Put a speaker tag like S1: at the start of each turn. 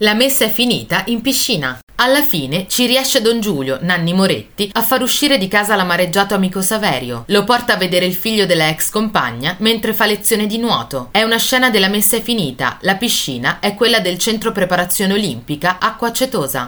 S1: La messa è finita in piscina. Alla fine ci riesce Don Giulio, Nanni Moretti, a far uscire di casa l'amareggiato amico Saverio. Lo porta a vedere il figlio della ex compagna mentre fa lezione di nuoto. È una scena della messa è finita. La piscina è quella del centro preparazione olimpica Acqua Acetosa.